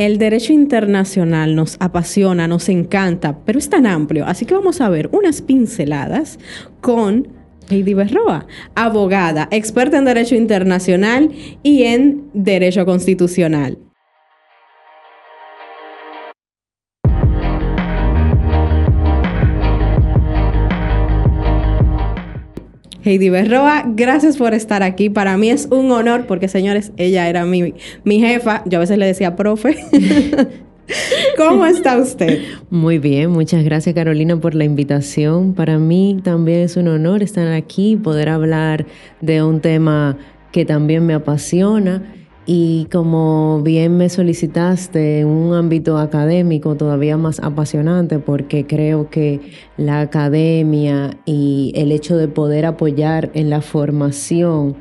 El derecho internacional nos apasiona, nos encanta, pero es tan amplio, así que vamos a ver unas pinceladas con Heidi Berroa, abogada, experta en derecho internacional y en derecho constitucional. Heidi Berroa, gracias por estar aquí. Para mí es un honor porque, señores, ella era mi, mi jefa. Yo a veces le decía profe. ¿Cómo está usted? Muy bien, muchas gracias Carolina por la invitación. Para mí también es un honor estar aquí, poder hablar de un tema que también me apasiona y como bien me solicitaste un ámbito académico todavía más apasionante, porque creo que la academia y el hecho de poder apoyar en la formación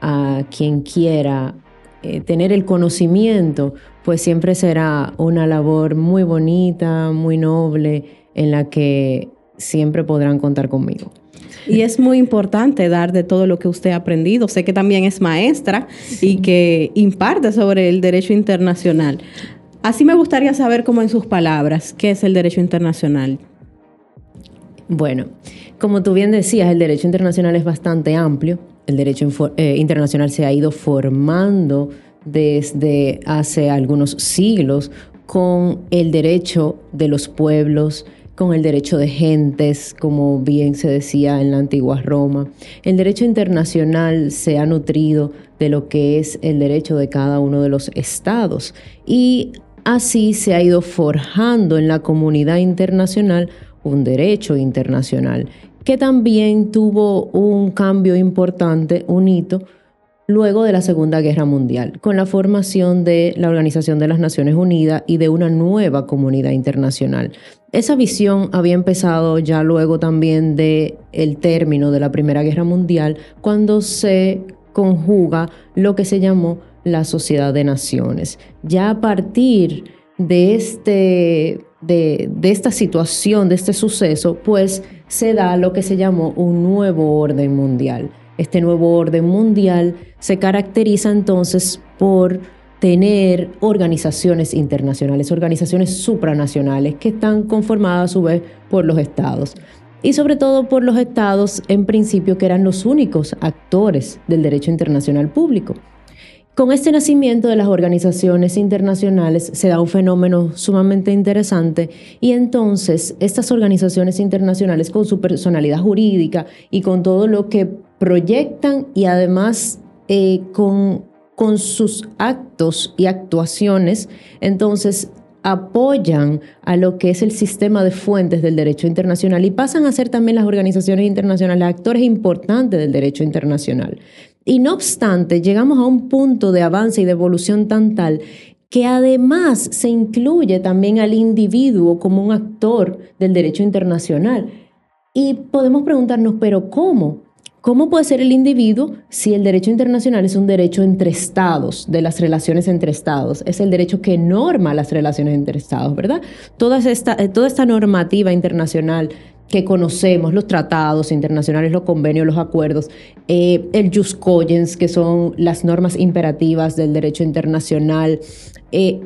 a quien quiera eh, tener el conocimiento, pues siempre será una labor muy bonita, muy noble, en la que siempre podrán contar conmigo. Y es muy importante dar de todo lo que usted ha aprendido. Sé que también es maestra y que imparte sobre el derecho internacional. Así me gustaría saber, como en sus palabras, qué es el derecho internacional. Bueno, como tú bien decías, el derecho internacional es bastante amplio. El derecho eh, internacional se ha ido formando desde hace algunos siglos con el derecho de los pueblos, con el derecho de gentes, como bien se decía en la antigua Roma. El derecho internacional se ha nutrido de lo que es el derecho de cada uno de los estados y así se ha ido forjando en la comunidad internacional un derecho internacional que también tuvo un cambio importante, un hito, luego de la Segunda Guerra Mundial, con la formación de la Organización de las Naciones Unidas y de una nueva comunidad internacional. Esa visión había empezado ya luego también de el término de la Primera Guerra Mundial, cuando se conjuga lo que se llamó la Sociedad de Naciones. Ya a partir de este de, de, esta situación, de este suceso, pues se da lo que se llamó un nuevo orden mundial. Este nuevo orden mundial se caracteriza entonces por tener organizaciones internacionales, organizaciones supranacionales que están conformadas a su vez por los estados. Y sobre todo por los estados en principio que eran los únicos actores del derecho internacional público. Con este nacimiento de las organizaciones internacionales se da un fenómeno sumamente interesante y entonces estas organizaciones internacionales con su personalidad jurídica y con todo lo que proyectan y además eh, con con sus actos y actuaciones, entonces apoyan a lo que es el sistema de fuentes del derecho internacional y pasan a ser también las organizaciones internacionales actores importantes del derecho internacional. Y no obstante, llegamos a un punto de avance y de evolución tan tal que además se incluye también al individuo como un actor del derecho internacional. Y podemos preguntarnos, pero ¿cómo? ¿Cómo puede ser el individuo si el derecho internacional es un derecho entre estados, de las relaciones entre estados? Es el derecho que norma las relaciones entre estados, ¿verdad? Toda esta, eh, normativa internacional que conocemos, los tratados internacionales, los convenios, los acuerdos, eh, el jus cogens, que son las normas imperativas del derecho internacional, eh,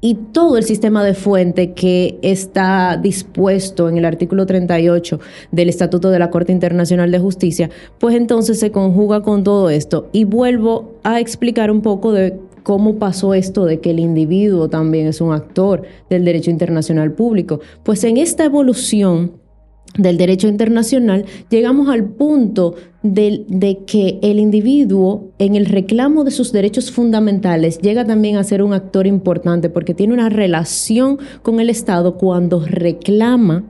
y todo el sistema de fuente que está dispuesto en el artículo 38 del Estatuto de la Corte Internacional de Justicia, pues entonces se conjuga con todo esto. Y vuelvo a explicar un poco de cómo pasó esto de que el individuo también es un actor del derecho internacional público. Pues en esta evolución del derecho internacional, llegamos al punto de, que el individuo en el reclamo de sus derechos fundamentales llega también a ser un actor importante porque tiene una relación con el Estado cuando reclama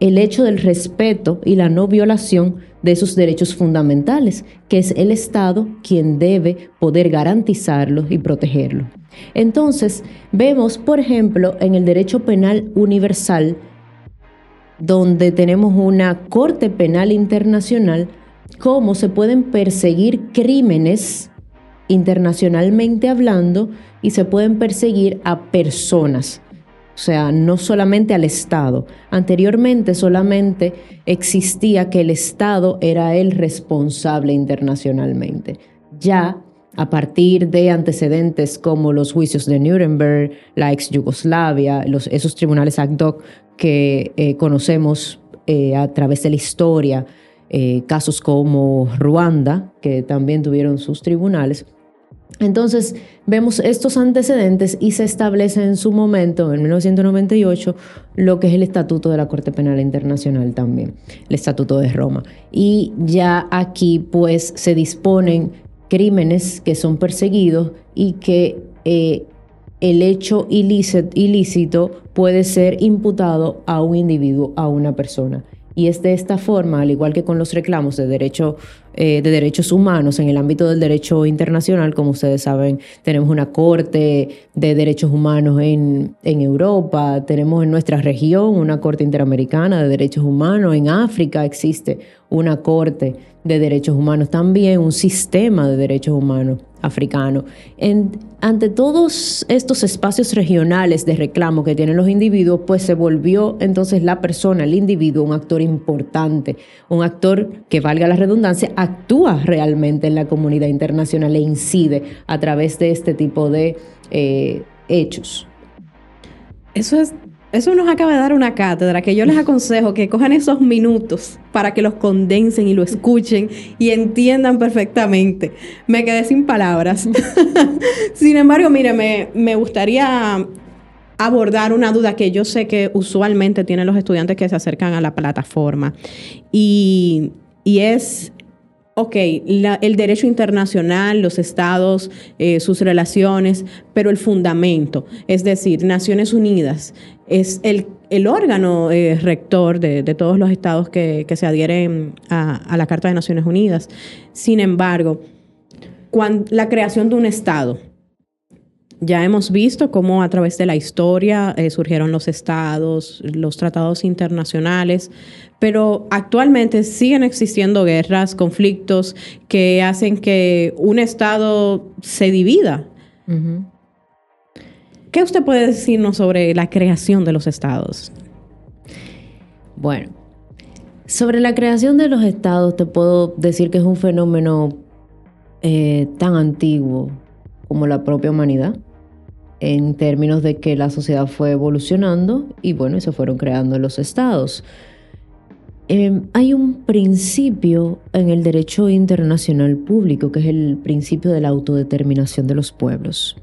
el hecho del respeto y la no violación de sus derechos fundamentales, que es el Estado quien debe poder garantizarlos y protegerlos. Entonces, vemos, por ejemplo, en el derecho penal universal, donde tenemos una Corte Penal Internacional, cómo se pueden perseguir crímenes internacionalmente hablando y se pueden perseguir a personas. O sea, no solamente al Estado. Anteriormente solamente existía que el Estado era el responsable internacionalmente. Ya a partir de antecedentes como los juicios de Nuremberg, la ex Yugoslavia, esos tribunales ad hoc que eh, conocemos eh, a través de la historia, eh, casos como Ruanda, que también tuvieron sus tribunales. Entonces vemos estos antecedentes y se establece en su momento, en 1998, lo que es el Estatuto de la Corte Penal Internacional también, el Estatuto de Roma. Y ya aquí pues se disponen crímenes que son perseguidos y que eh, el hecho ilícito, puede ser imputado a un individuo, a una persona. Y es de esta forma, al igual que con los reclamos de, derecho, eh, de derechos humanos en el ámbito del derecho internacional, como ustedes saben, tenemos una corte de derechos humanos en, en Europa, tenemos en nuestra región una corte interamericana de derechos humanos, en África existe una corte de derechos humanos, también un sistema de derechos humanos africano. ante todos estos espacios regionales de reclamo que tienen los individuos, pues se volvió entonces la persona, el individuo, un actor importante, un actor que, valga la redundancia, actúa realmente en la comunidad internacional e incide a través de este tipo de eh, hechos. Eso es eso nos acaba de dar una cátedra que yo les aconsejo que cojan esos minutos para que los condensen y lo escuchen y entiendan perfectamente. Me quedé sin palabras. sin embargo, mire, me, gustaría abordar una duda que yo sé que usualmente tienen los estudiantes que se acercan a la plataforma y, es ok, el derecho internacional, los estados, eh, sus relaciones, pero el fundamento, es decir, Naciones Unidas, es el, órgano eh, rector de, todos los estados que, se adhieren a, la Carta de Naciones Unidas. Sin embargo, la creación de un estado, ya hemos visto cómo a través de la historia eh, surgieron los estados, los tratados internacionales, pero actualmente siguen existiendo guerras, conflictos que hacen que un estado se divida. ¿Qué usted puede decirnos sobre la creación de los estados? Bueno, sobre la creación de los estados te puedo decir que es un fenómeno eh, tan antiguo como la propia humanidad, en términos de que la sociedad fue evolucionando y bueno, se fueron creando los estados. Em, hay un principio en el derecho internacional público que es el principio de la autodeterminación de los pueblos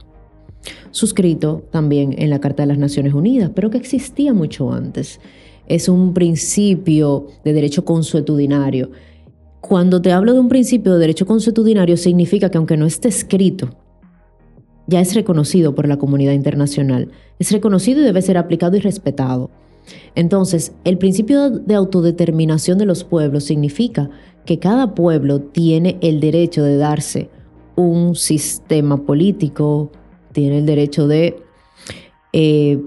suscrito también en la Carta de las Naciones Unidas, pero que existía mucho antes. Es un principio de derecho consuetudinario. Cuando te hablo de un principio de derecho consuetudinario, significa que aunque no esté escrito, ya es reconocido por la comunidad internacional. Es reconocido y debe ser aplicado y respetado. Entonces, el principio de autodeterminación de los pueblos significa que cada pueblo tiene el derecho de darse un sistema político, tiene el derecho de, eh,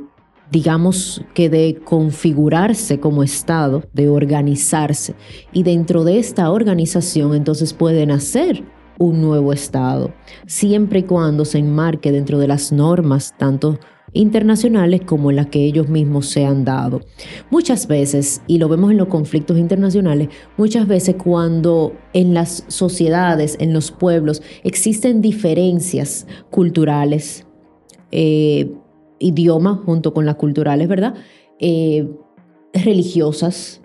digamos que de configurarse como Estado, de organizarse. Y dentro de esta organización entonces pueden hacer un nuevo Estado, siempre y cuando se enmarque dentro de las normas, tanto internacionales como las que ellos mismos se han dado. Muchas veces, y lo vemos en los conflictos internacionales, muchas veces cuando en las sociedades, en los pueblos, existen diferencias culturales, eh, idiomas junto con las culturales, ¿verdad? Eh, religiosas,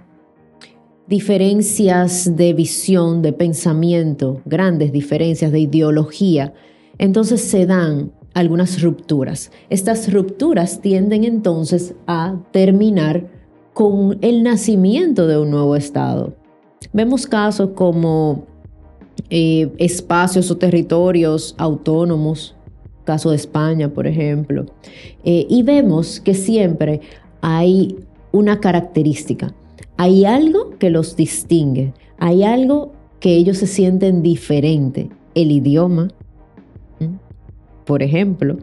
diferencias de visión, de pensamiento, grandes diferencias de ideología, entonces se dan algunas rupturas. Estas rupturas tienden entonces a terminar con el nacimiento de un nuevo Estado. Vemos casos como eh, espacios o territorios autónomos, caso de España, por ejemplo, eh, y vemos que siempre hay una característica, hay algo que los distingue, hay algo que ellos se sienten diferente, el idioma, por ejemplo.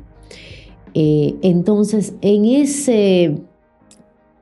Eh, entonces, en, ese,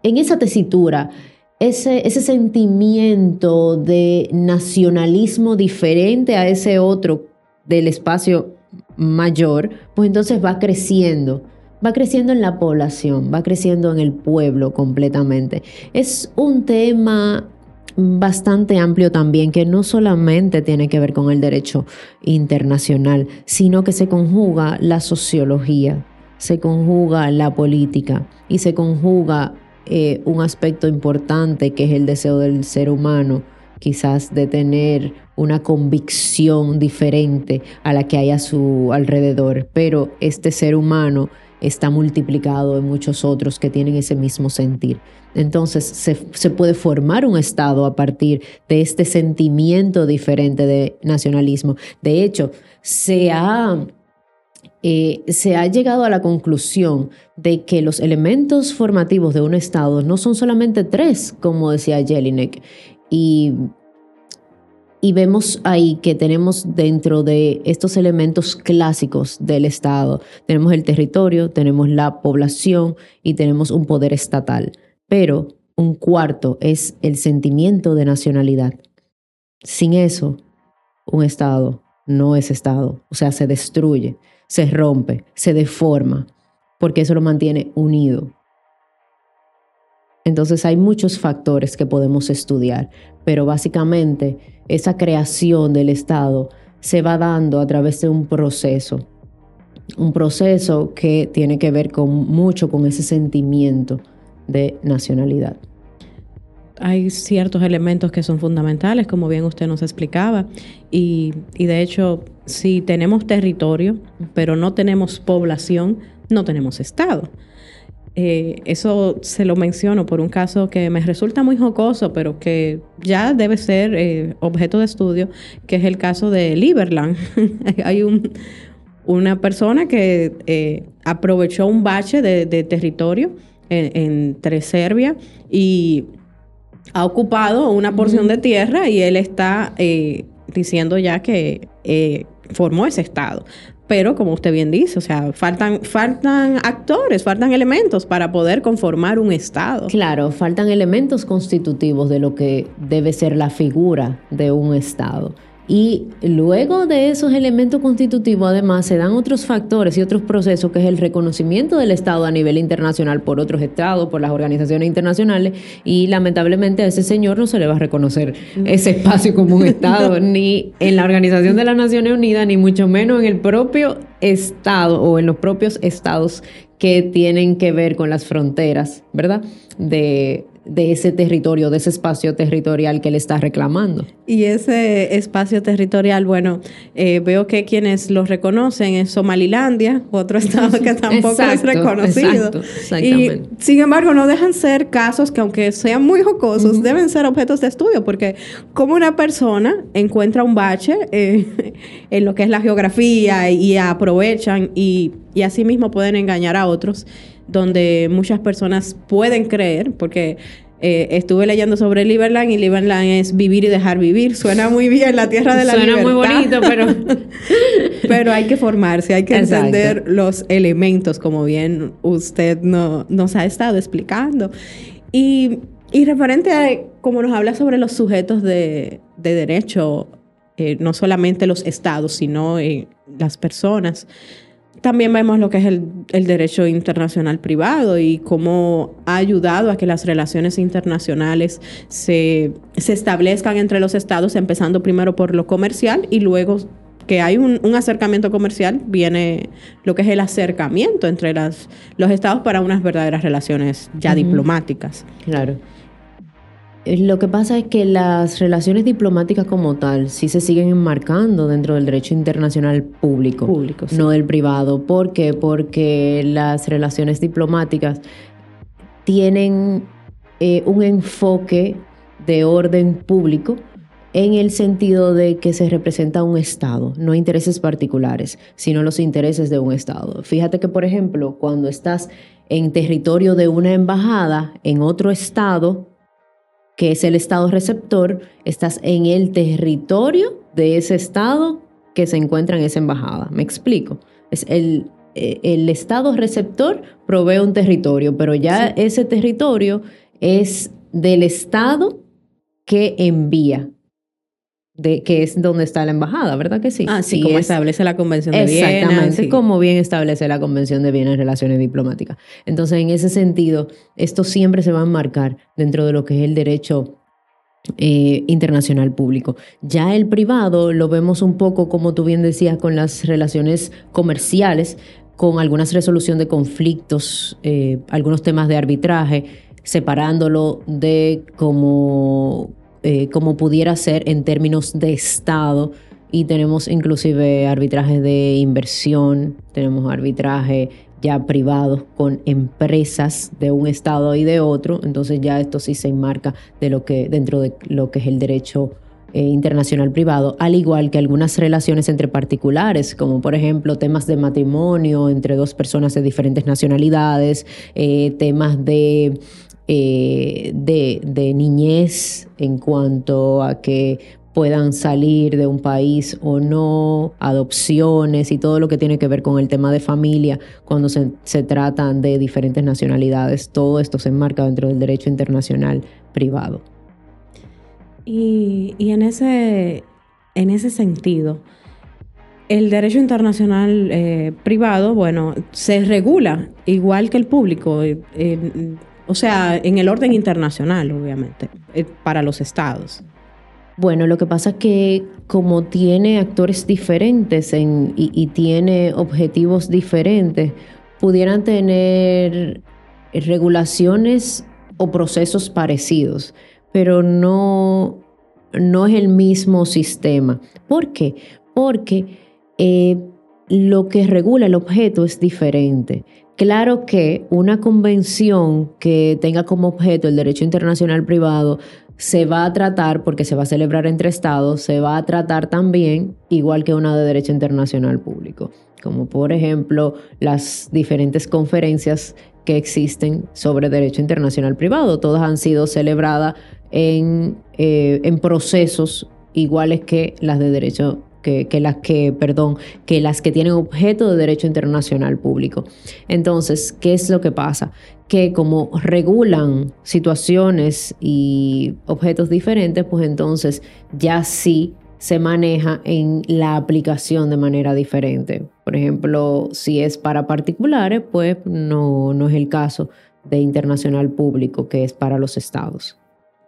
en esa tesitura, ese, ese sentimiento de nacionalismo diferente a ese otro del espacio mayor, pues entonces va creciendo, va creciendo en la población, va creciendo en el pueblo completamente. Es un tema bastante amplio también, que no solamente tiene que ver con el derecho internacional, sino que se conjuga la sociología, se conjuga la política y se conjuga eh, un aspecto importante que es el deseo del ser humano, quizás de tener una convicción diferente a la que hay a su alrededor, pero este ser humano está multiplicado en muchos otros que tienen ese mismo sentir. Entonces se, puede formar un Estado a partir de este sentimiento diferente de nacionalismo. De hecho, se ha, eh, se ha llegado a la conclusión de que los elementos formativos de un Estado no son solamente tres, como decía Jelinek, y y vemos ahí que tenemos dentro de estos elementos clásicos del Estado, tenemos el territorio, tenemos la población y tenemos un poder estatal. Pero un cuarto es el sentimiento de nacionalidad. Sin eso, un Estado no es Estado, o sea, se destruye, se rompe, se deforma, porque eso lo mantiene unido. Entonces hay muchos factores que podemos estudiar, pero básicamente esa creación del Estado se va dando a través de un proceso, un proceso que tiene que ver con mucho con ese sentimiento de nacionalidad. Hay ciertos elementos que son fundamentales, como bien usted nos explicaba, y, y de hecho, si tenemos territorio, pero no tenemos población, no tenemos Estado. Eh, eso se lo menciono por un caso que me resulta muy jocoso, pero que ya debe ser eh, objeto de estudio, que es el caso de Liberland. Hay una persona que eh, aprovechó un bache de, territorio entre Serbia y ha ocupado una porción de tierra y él está diciendo ya que formó ese estado. Pero como usted bien dice, o sea, faltan, faltan actores, faltan elementos para poder conformar un Estado. Claro, faltan elementos constitutivos de lo que debe ser la figura de un Estado. Y luego de esos elementos constitutivos, además, se dan otros factores y otros procesos, que es el reconocimiento del Estado a nivel internacional por otros estados, por las organizaciones internacionales, y lamentablemente a ese señor no se le va a reconocer ese espacio como un Estado, ni en la Organización de las Naciones Unidas, ni mucho menos en el propio Estado o en los propios estados que tienen que ver con las fronteras, ¿verdad? De, de ese territorio, de ese espacio territorial que le está reclamando. Y ese espacio territorial, bueno, eh, veo que quienes lo reconocen es Somalilandia, otro estado que tampoco es reconocido. y sin embargo, no dejan ser casos que aunque sean muy jocosos, deben ser objetos de estudio, porque como una persona encuentra un bache eh, en lo que es la geografía y aprovechan y, y así mismo pueden engañar a otros donde muchas personas pueden creer, porque eh, estuve leyendo sobre Liberland y Liberland es vivir y dejar vivir. Suena muy bien la tierra de la Suena muy bonito, pero... pero hay que formarse, hay que entender los elementos, como bien usted no, nos ha estado explicando. Y, y referente a como nos habla sobre los sujetos de, de derecho, eh, no solamente los estados, sino eh, las personas también vemos lo que es el, derecho internacional privado y cómo ha ayudado a que las relaciones internacionales se, establezcan entre los estados, empezando primero por lo comercial y luego que hay un, acercamiento comercial, viene lo que es el acercamiento entre las, los estados para unas verdaderas relaciones ya diplomáticas. Claro. Eh, lo que pasa es que las relaciones diplomáticas como tal sí se siguen enmarcando dentro del derecho internacional público, no del privado. ¿Por qué? Porque las relaciones diplomáticas tienen eh, un enfoque de orden público en el sentido de que se representa un Estado, no intereses particulares, sino los intereses de un Estado. Fíjate que, por ejemplo, cuando estás en territorio de una embajada en otro Estado, que es el estado receptor, estás en el territorio de ese estado que se encuentra en esa embajada. ¿Me explico? Es el, eh, el estado receptor provee un territorio, pero ya ese territorio es del estado que envía de que es donde está la embajada, ¿verdad que sí? Ah, sí, como establece la Convención de Viena. Exactamente, como bien establece la Convención de Viena en relaciones diplomáticas. Entonces, en ese sentido, esto siempre se va a enmarcar dentro de lo que es el derecho eh, internacional público. Ya el privado lo vemos un poco, como tú bien decías, con las relaciones comerciales, con algunas resolución de conflictos, eh, algunos temas de arbitraje, separándolo de como, eh, como pudiera ser en términos de Estado. Y tenemos inclusive arbitraje de inversión, tenemos arbitraje ya privados con empresas de un estado y de otro, entonces ya esto sí se enmarca de lo que, dentro de lo que es el derecho eh, internacional privado, al igual que algunas relaciones entre particulares, como por ejemplo temas de matrimonio entre dos personas de diferentes nacionalidades, eh, temas de, eh, de, niñez en cuanto a que puedan salir de un país o no, adopciones y todo lo que tiene que ver con el tema de familia cuando se, tratan de diferentes nacionalidades. Todo esto se enmarca dentro del derecho internacional privado. Y, en, ese, en ese sentido, el derecho internacional eh, privado, bueno, se regula igual que el público, eh, o sea, en el orden internacional, obviamente, eh, para los estados. Bueno, lo que pasa es que como tiene actores diferentes y, tiene objetivos diferentes, pudieran tener regulaciones o procesos parecidos, pero no, no es el mismo sistema. ¿Por qué? Porque eh, lo que regula el objeto es diferente. Claro que una convención que tenga como objeto el derecho internacional privado se va a tratar, porque se va a celebrar entre estados, se va a tratar también igual que una de derecho internacional público, como por ejemplo las diferentes conferencias que existen sobre derecho internacional privado. Todas han sido celebradas en, eh, en procesos iguales que las de derecho que, las que, perdón, que las que tienen objeto de derecho internacional público. Entonces, ¿qué es lo que pasa? Que como regulan situaciones y objetos diferentes, pues entonces ya sí se maneja en la aplicación de manera diferente. Por ejemplo, si es para particulares, pues no, no es el caso de internacional público, que es para los estados.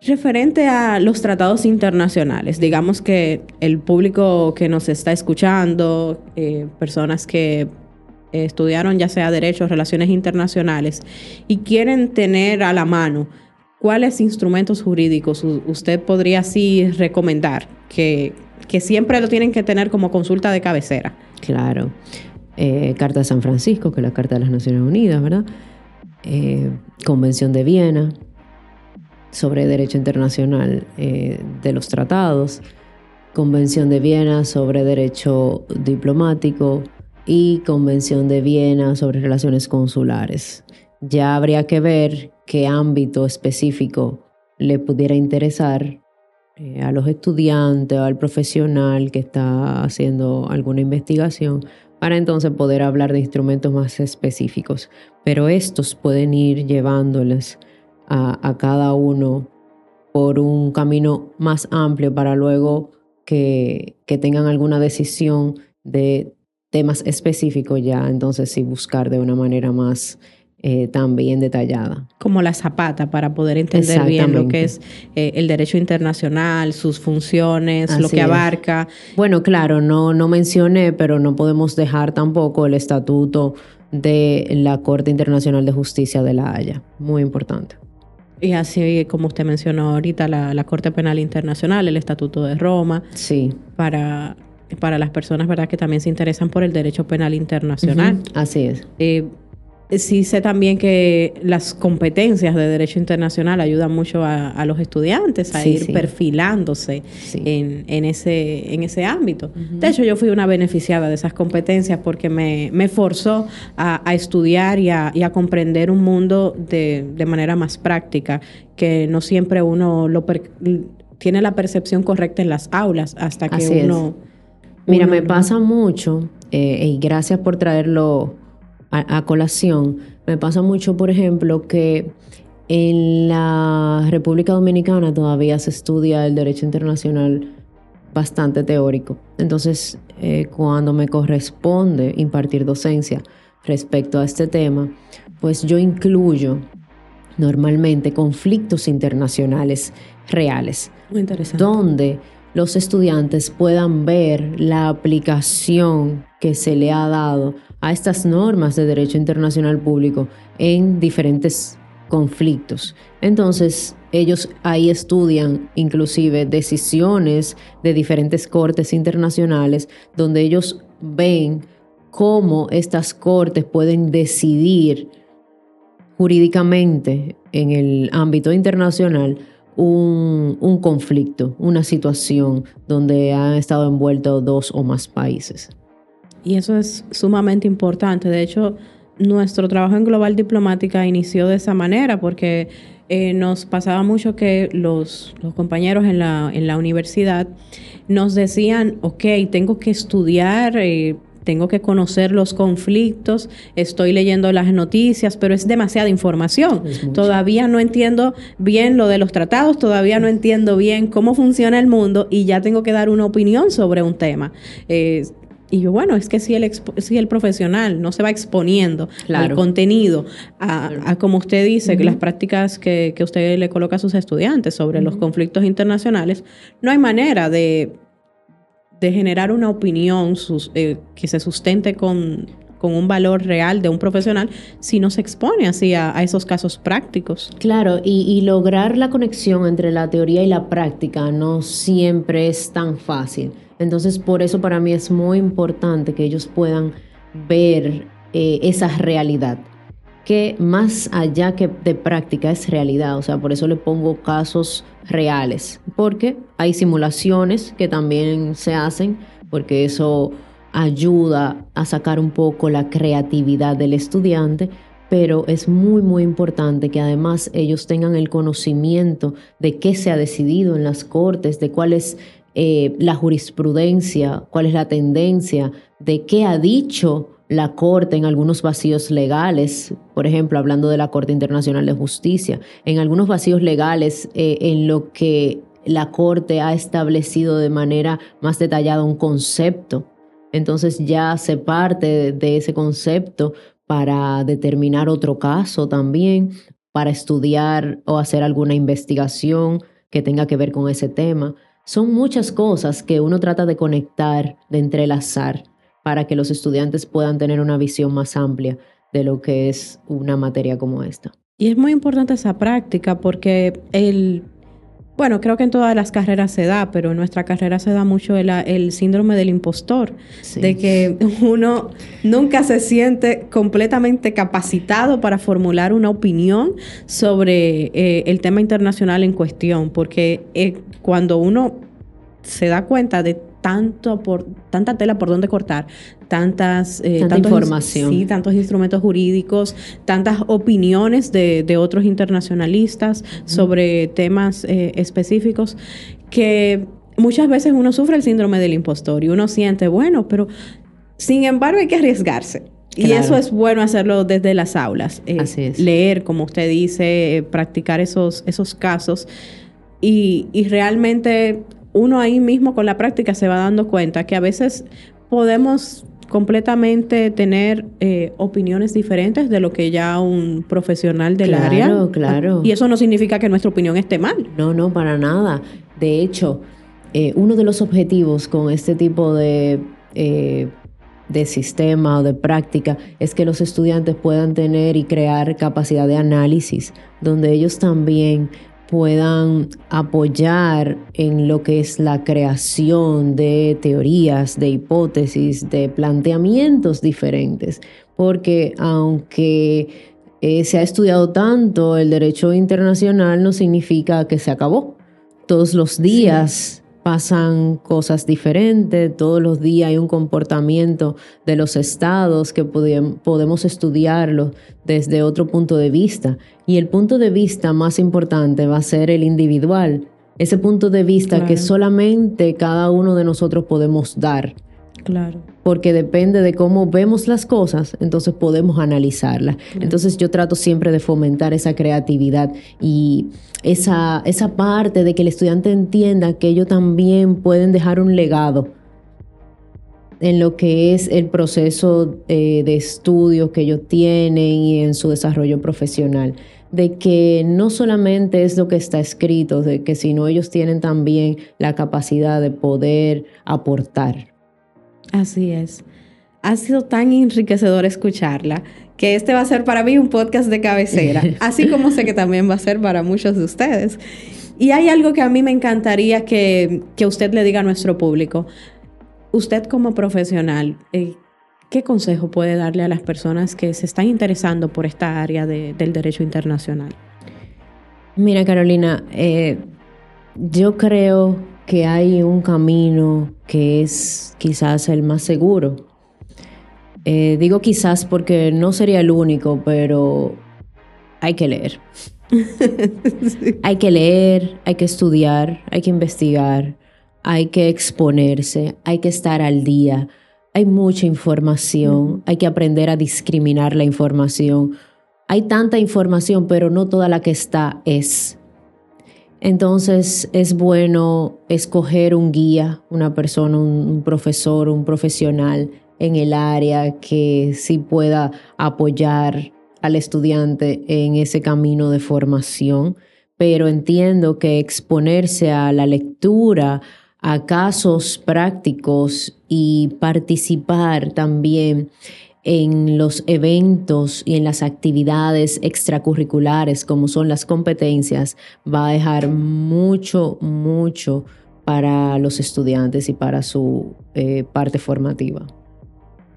Referente a los tratados internacionales, digamos que el público que nos está escuchando, eh, personas que estudiaron ya sea derechos, relaciones internacionales y quieren tener a la mano cuáles instrumentos jurídicos usted podría así recomendar que, que siempre lo tienen que tener como consulta de cabecera. Claro. Eh, Carta de San Francisco, que es la Carta de las Naciones Unidas, ¿verdad? Eh, Convención de Viena, sobre Derecho Internacional eh, de los Tratados, Convención de Viena sobre Derecho Diplomático y Convención de Viena sobre Relaciones Consulares. Ya habría que ver qué ámbito específico le pudiera interesar eh, a los estudiantes o al profesional que está haciendo alguna investigación para entonces poder hablar de instrumentos más específicos. Pero estos pueden ir llevándoles a, cada uno por un camino más amplio para luego que, que, tengan alguna decisión de temas específicos ya, entonces sí buscar de una manera más eh, también detallada. Como la zapata para poder entender bien lo que es eh, el derecho internacional, sus funciones, lo que abarca. Bueno, claro, no, no mencioné, pero no podemos dejar tampoco el estatuto de la Corte Internacional de Justicia de la Haya. Muy importante. Y así como usted mencionó ahorita, la, Corte Penal Internacional, el Estatuto de Roma. Sí. Para, para las personas ¿verdad? que también se interesan por el derecho penal internacional. Así es. Eh, sí sé también que las competencias de derecho internacional ayudan mucho a, los estudiantes a ir perfilándose en, ese, en ese ámbito. De hecho, yo fui una beneficiada de esas competencias porque me, me forzó a, estudiar y a, comprender un mundo de, manera más práctica, que no siempre uno lo tiene la percepción correcta en las aulas hasta que uno... Mira, me pasa mucho, eh, y gracias por traerlo a, colación, me pasa mucho, por ejemplo, que en la República Dominicana todavía se estudia el derecho internacional bastante teórico. Entonces, eh, cuando me corresponde impartir docencia respecto a este tema, pues yo incluyo normalmente conflictos internacionales reales. Muy interesante. Donde los estudiantes puedan ver la aplicación que se le ha dado a estas normas de derecho internacional público en diferentes conflictos. Entonces, ellos ahí estudian inclusive decisiones de diferentes cortes internacionales donde ellos ven cómo estas cortes pueden decidir jurídicamente en el ámbito internacional un, conflicto, una situación donde han estado envueltos dos o más países. Y eso es sumamente importante. De hecho, nuestro trabajo en Global Diplomática inició de esa manera porque eh, nos pasaba mucho que los, compañeros en la, en la, universidad nos decían, ok, tengo que estudiar eh, tengo que conocer los conflictos, estoy leyendo las noticias, pero es demasiada información. todavía no entiendo bien lo de los tratados, todavía no entiendo bien cómo funciona el mundo y ya tengo que dar una opinión sobre un tema. Eh, y yo, bueno, es que si el, si el profesional no se va exponiendo al contenido, a, como usted dice, que las prácticas que, usted le coloca a sus estudiantes sobre los conflictos internacionales, no hay manera de de generar una opinión eh, que se sustente con, un valor real de un profesional si no se expone así a, esos casos prácticos. Claro, y, y, lograr la conexión entre la teoría y la práctica no siempre es tan fácil. Entonces, por eso para mí es muy importante que ellos puedan ver eh, esa realidad que más allá que de práctica es realidad, o sea, por eso le pongo casos reales, porque hay simulaciones que también se hacen, porque eso ayuda a sacar un poco la creatividad del estudiante, pero es muy, muy importante que además ellos tengan el conocimiento de qué se ha decidido en las cortes, de cuál es eh, la jurisprudencia, cuál es la tendencia, de qué ha dicho la Corte en algunos vacíos legales, por ejemplo, hablando de la Corte Internacional de Justicia, en algunos vacíos legales eh, en lo que la Corte ha establecido de manera más detallada un concepto. Entonces ya se parte de ese concepto para determinar otro caso también, para estudiar o hacer alguna investigación que tenga que ver con ese tema. Son muchas cosas que uno trata de conectar, de entrelazar para que los estudiantes puedan tener una visión más amplia de lo que es una materia como esta. Y es muy importante esa práctica porque el, bueno, creo que en todas las carreras se da, pero en nuestra carrera se da mucho el, síndrome del impostor, de que uno nunca se siente completamente capacitado para formular una opinión sobre eh, el tema internacional en cuestión, porque eh, cuando uno se da cuenta de tanto por, tanta tela por donde cortar, tantas eh, Tanta información. Sí, tantos instrumentos jurídicos, tantas opiniones de, otros internacionalistas sobre temas eh, específicos que muchas veces uno sufre el síndrome del impostor y uno siente, bueno, pero sin embargo hay que arriesgarse. Y eso es bueno hacerlo desde las aulas. Eh, Así es. Leer, como usted dice, practicar esos, esos casos. Y, y, realmente uno ahí mismo con la práctica se va dando cuenta que a veces podemos completamente tener eh, opiniones diferentes de lo que ya un profesional del área. Claro, claro. Y eso no significa que nuestra opinión esté mal. No, no, para nada. De hecho, eh, uno de los objetivos con este tipo de, eh, de sistema o de práctica es que los estudiantes puedan tener y crear capacidad de análisis, donde ellos también puedan apoyar en lo que es la creación de teorías, de hipótesis, de planteamientos diferentes, porque aunque eh, se ha estudiado tanto el derecho internacional, no significa que se acabó. Todos los días pasan cosas diferentes, todos los días hay un comportamiento de los estados que podemos estudiarlo desde otro punto de vista. Y el punto de vista más importante va a ser el individual, ese punto de vista que solamente cada uno de nosotros podemos dar. Claro. Porque depende de cómo vemos las cosas, entonces podemos analizarlas. Entonces yo trato siempre de fomentar esa creatividad y esa, esa parte de que el estudiante entienda que ellos también pueden dejar un legado en lo que es el proceso eh, de estudio que ellos tienen y en su desarrollo profesional. De que no solamente es lo que está escrito, de que sino ellos tienen también la capacidad de poder aportar. Así es. Ha sido tan enriquecedor escucharla que este va a ser para mí un podcast de cabecera, así como sé que también va a ser para muchos de ustedes. Y hay algo que a mí me encantaría que, que usted le diga a nuestro público usted como profesional, eh, ¿qué consejo puede darle a las personas que se están interesando por esta área del derecho internacional? Mira, Carolina, eh, yo creo que hay un camino que es quizás el más seguro. Eh, digo quizás porque no sería el único, pero hay que leer. Hay que leer, hay que estudiar, hay que investigar hay que exponerse, hay que estar al día, hay mucha información, hay que aprender a discriminar la información. Hay tanta información, pero no toda la que está es. Entonces es bueno escoger un guía, una persona, un, profesor, un profesional en el área que sí pueda apoyar al estudiante en ese camino de formación, pero entiendo que exponerse a la lectura, a casos prácticos y participar también en los eventos y en las actividades extracurriculares como son las competencias va a dejar mucho, mucho para los estudiantes y para su eh, parte formativa.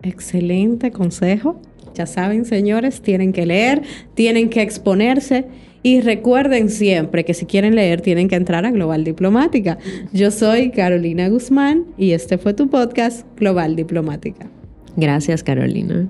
Excelente consejo. Ya saben, señores, tienen que leer, tienen que exponerse y recuerden siempre que si quieren leer tienen que entrar a Global Diplomática. Yo soy Carolina Guzmán y este fue tu podcast Global Diplomática. Gracias, Carolina.